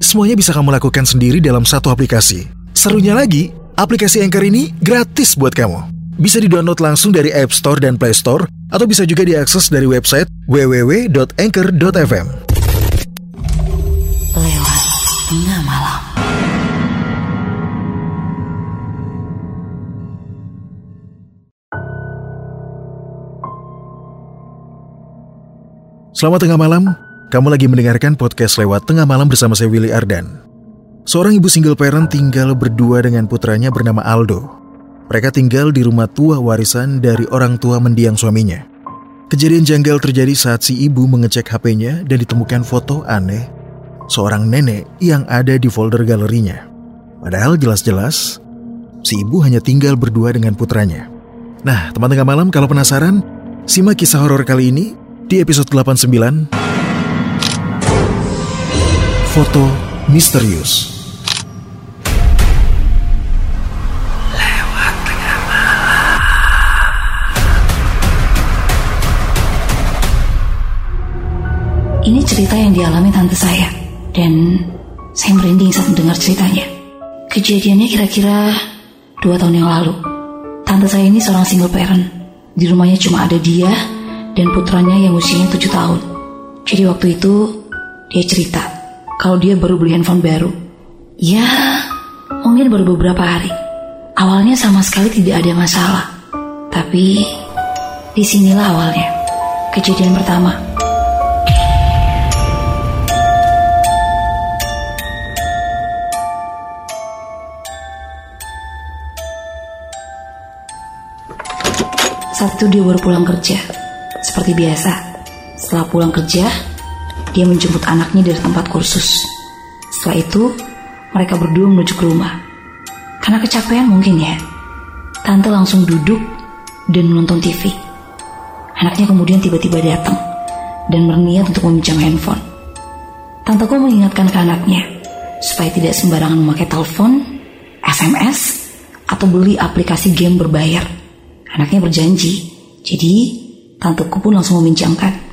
semuanya bisa kamu lakukan sendiri dalam satu aplikasi. Serunya lagi, aplikasi Anchor ini gratis buat kamu. Bisa di-download langsung dari App Store dan Play Store, atau bisa juga diakses dari website www.anchor.fm. Lewat Tengah Malam. Selamat tengah malam, kamu lagi mendengarkan podcast lewat tengah malam bersama saya Willy Ardan. Seorang ibu single parent tinggal berdua dengan putranya bernama Aldo. Mereka tinggal di rumah tua warisan dari orang tua mendiang suaminya. Kejadian janggal terjadi saat si ibu mengecek HP-nya dan ditemukan foto aneh seorang nenek yang ada di folder galerinya. Padahal jelas-jelas si ibu hanya tinggal berdua dengan putranya. Nah, teman tengah malam kalau penasaran, simak kisah horor kali ini di episode 89 Foto Misterius Ini cerita yang dialami tante saya dan saya merinding saat mendengar ceritanya. Kejadiannya kira-kira dua tahun yang lalu. Tante saya ini seorang single parent. Di rumahnya cuma ada dia dan putranya yang usianya tujuh tahun. Jadi waktu itu dia cerita kalau dia baru beli handphone baru. Ya, mungkin baru beberapa hari. Awalnya sama sekali tidak ada masalah. Tapi di sinilah awalnya. Kejadian pertama. Saat itu dia baru pulang kerja. Seperti biasa, setelah pulang kerja, dia menjemput anaknya dari tempat kursus. Setelah itu, mereka berdua menuju ke rumah. Karena kecapean mungkin ya, tante langsung duduk dan menonton TV. Anaknya kemudian tiba-tiba datang dan berniat untuk meminjam handphone. Tanteku mengingatkan ke anaknya supaya tidak sembarangan memakai telepon, SMS, atau beli aplikasi game berbayar. Anaknya berjanji, jadi tanteku pun langsung meminjamkan.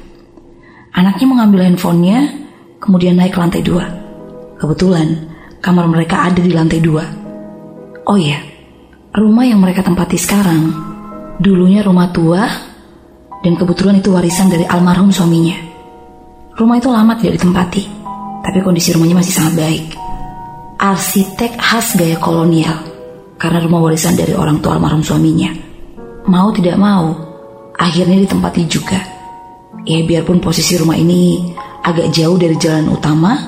Anaknya mengambil handphonenya, kemudian naik ke lantai dua. Kebetulan, kamar mereka ada di lantai dua. Oh iya, rumah yang mereka tempati sekarang, dulunya rumah tua, dan kebetulan itu warisan dari almarhum suaminya. Rumah itu lama tidak ditempati, tapi kondisi rumahnya masih sangat baik. Arsitek khas gaya kolonial, karena rumah warisan dari orang tua almarhum suaminya. Mau tidak mau, akhirnya ditempati juga. Ya biarpun posisi rumah ini agak jauh dari jalan utama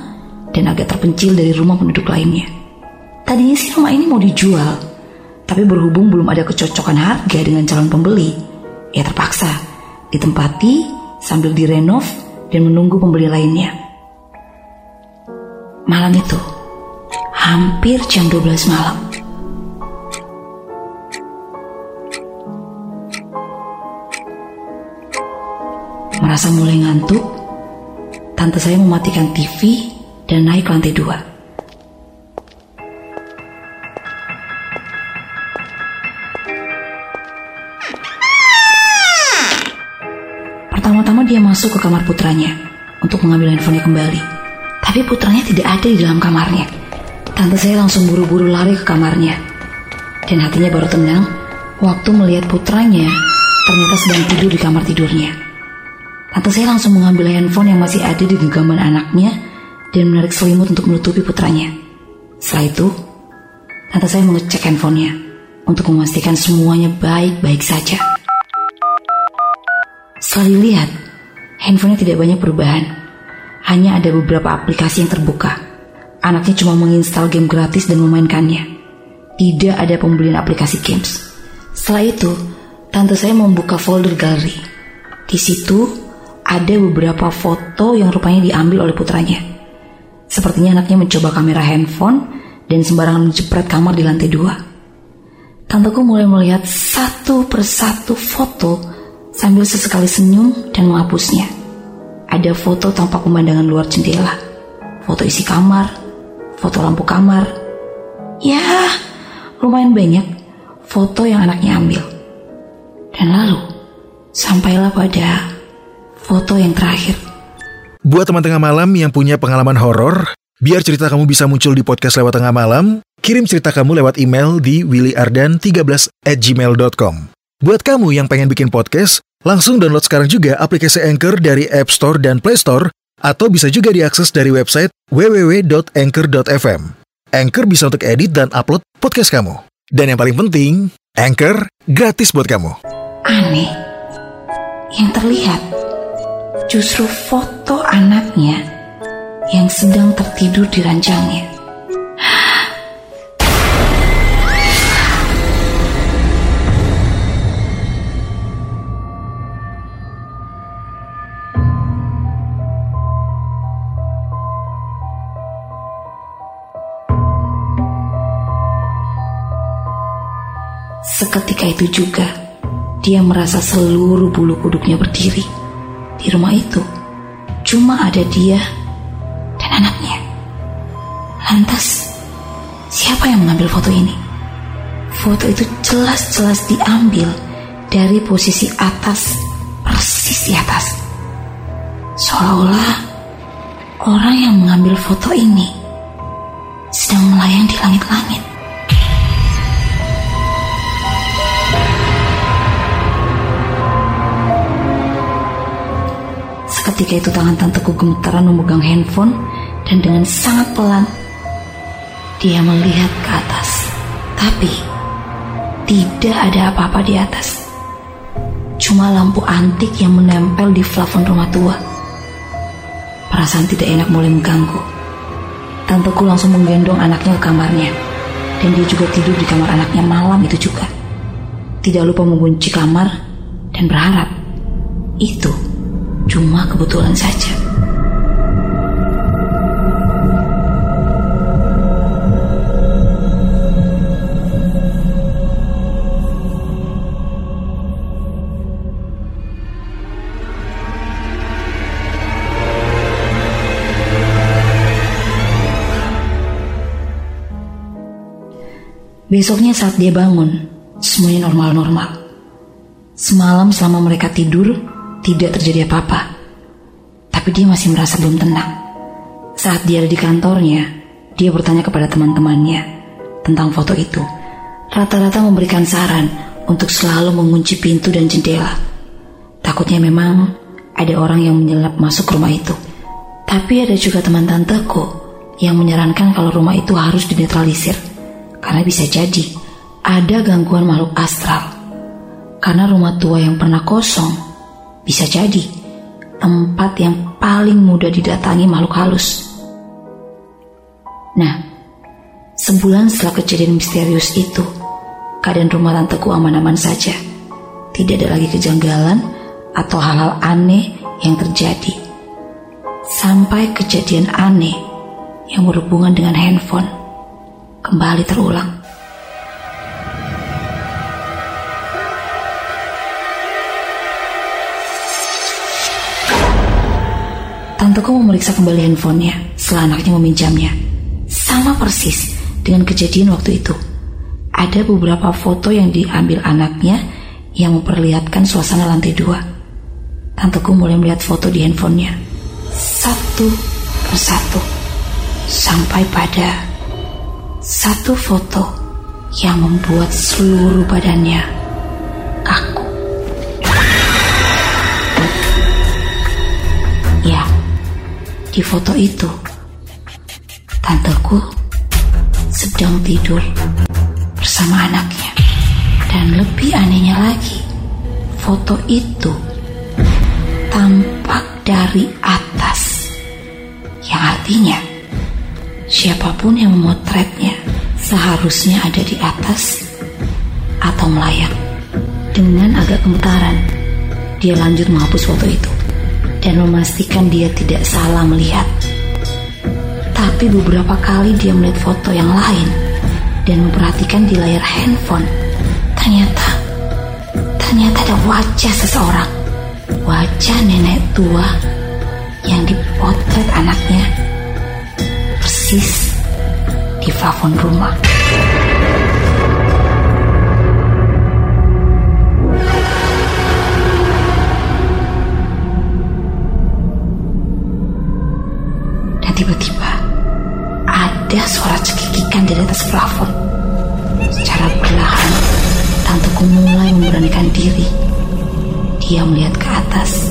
dan agak terpencil dari rumah penduduk lainnya. Tadinya sih rumah ini mau dijual, tapi berhubung belum ada kecocokan harga dengan calon pembeli, ya terpaksa ditempati sambil direnov dan menunggu pembeli lainnya. Malam itu, hampir jam 12 malam, Merasa mulai ngantuk, tante saya mematikan TV dan naik lantai dua. Pertama-tama dia masuk ke kamar putranya untuk mengambil handphonenya kembali. Tapi putranya tidak ada di dalam kamarnya. Tante saya langsung buru-buru lari ke kamarnya. Dan hatinya baru tenang waktu melihat putranya ternyata sedang tidur di kamar tidurnya. Tante saya langsung mengambil handphone yang masih ada di genggaman anaknya dan menarik selimut untuk menutupi putranya. Setelah itu, tante saya mengecek handphonenya untuk memastikan semuanya baik-baik saja. Setelah dilihat, handphonenya tidak banyak perubahan. Hanya ada beberapa aplikasi yang terbuka. Anaknya cuma menginstal game gratis dan memainkannya. Tidak ada pembelian aplikasi games. Setelah itu, tante saya membuka folder galeri. Di situ ada beberapa foto yang rupanya diambil oleh putranya. Sepertinya anaknya mencoba kamera handphone dan sembarangan menjepret kamar di lantai dua. Tanteku mulai melihat satu persatu foto sambil sesekali senyum dan menghapusnya. Ada foto tampak pemandangan luar jendela, foto isi kamar, foto lampu kamar. Ya, lumayan banyak foto yang anaknya ambil. Dan lalu, sampailah pada foto yang terakhir. Buat teman tengah malam yang punya pengalaman horor, biar cerita kamu bisa muncul di podcast lewat tengah malam, kirim cerita kamu lewat email di willyardan13 at gmail.com. Buat kamu yang pengen bikin podcast, langsung download sekarang juga aplikasi Anchor dari App Store dan Play Store, atau bisa juga diakses dari website www.anchor.fm. Anchor bisa untuk edit dan upload podcast kamu. Dan yang paling penting, Anchor gratis buat kamu. Aneh, yang terlihat justru foto anaknya yang sedang tertidur di ranjangnya. Seketika itu juga, dia merasa seluruh bulu kuduknya berdiri. Di rumah itu, cuma ada dia dan anaknya. Lantas, siapa yang mengambil foto ini? Foto itu jelas-jelas diambil dari posisi atas, persis di atas. Seolah-olah orang yang mengambil foto ini sedang melayang di langit-langit. Seketika itu tangan tanteku gemetaran memegang handphone dan dengan sangat pelan dia melihat ke atas. Tapi tidak ada apa-apa di atas. Cuma lampu antik yang menempel di plafon rumah tua. Perasaan tidak enak mulai mengganggu. Tanteku langsung menggendong anaknya ke kamarnya. Dan dia juga tidur di kamar anaknya malam itu juga. Tidak lupa mengunci kamar dan berharap itu cuma kebetulan saja. Besoknya saat dia bangun, semuanya normal-normal. Semalam selama mereka tidur, tidak terjadi apa-apa. Tapi dia masih merasa belum tenang. Saat dia ada di kantornya, dia bertanya kepada teman-temannya tentang foto itu. Rata-rata memberikan saran untuk selalu mengunci pintu dan jendela. Takutnya memang ada orang yang menyelap masuk rumah itu. Tapi ada juga teman tanteku yang menyarankan kalau rumah itu harus dinetralisir. Karena bisa jadi ada gangguan makhluk astral. Karena rumah tua yang pernah kosong bisa jadi tempat yang paling mudah didatangi makhluk halus. Nah, sebulan setelah kejadian misterius itu, keadaan rumah tanteku aman-aman saja. Tidak ada lagi kejanggalan atau hal-hal aneh yang terjadi. Sampai kejadian aneh yang berhubungan dengan handphone kembali terulang. Tanteku memeriksa kembali handphonenya setelah anaknya meminjamnya. Sama persis dengan kejadian waktu itu. Ada beberapa foto yang diambil anaknya yang memperlihatkan suasana lantai dua. Tanteku mulai melihat foto di handphonenya. Satu persatu. Sampai pada satu foto yang membuat seluruh badannya di foto itu tanteku sedang tidur bersama anaknya. Dan lebih anehnya lagi, foto itu tampak dari atas. Yang artinya siapa pun yang memotretnya seharusnya ada di atas atau melayang. Dengan agak gemetaran, dia lanjut menghapus foto itu dan memastikan dia tidak salah melihat. Tapi beberapa kali dia melihat foto yang lain dan memperhatikan di layar handphone. Ternyata, ternyata ada wajah seseorang. Wajah nenek tua yang dipotret anaknya. Persis di plafon rumah. Ada suara cekikikan dari atas plafon. Secara perlahan, tanteku mulai memberanikan diri. Dia melihat ke atas.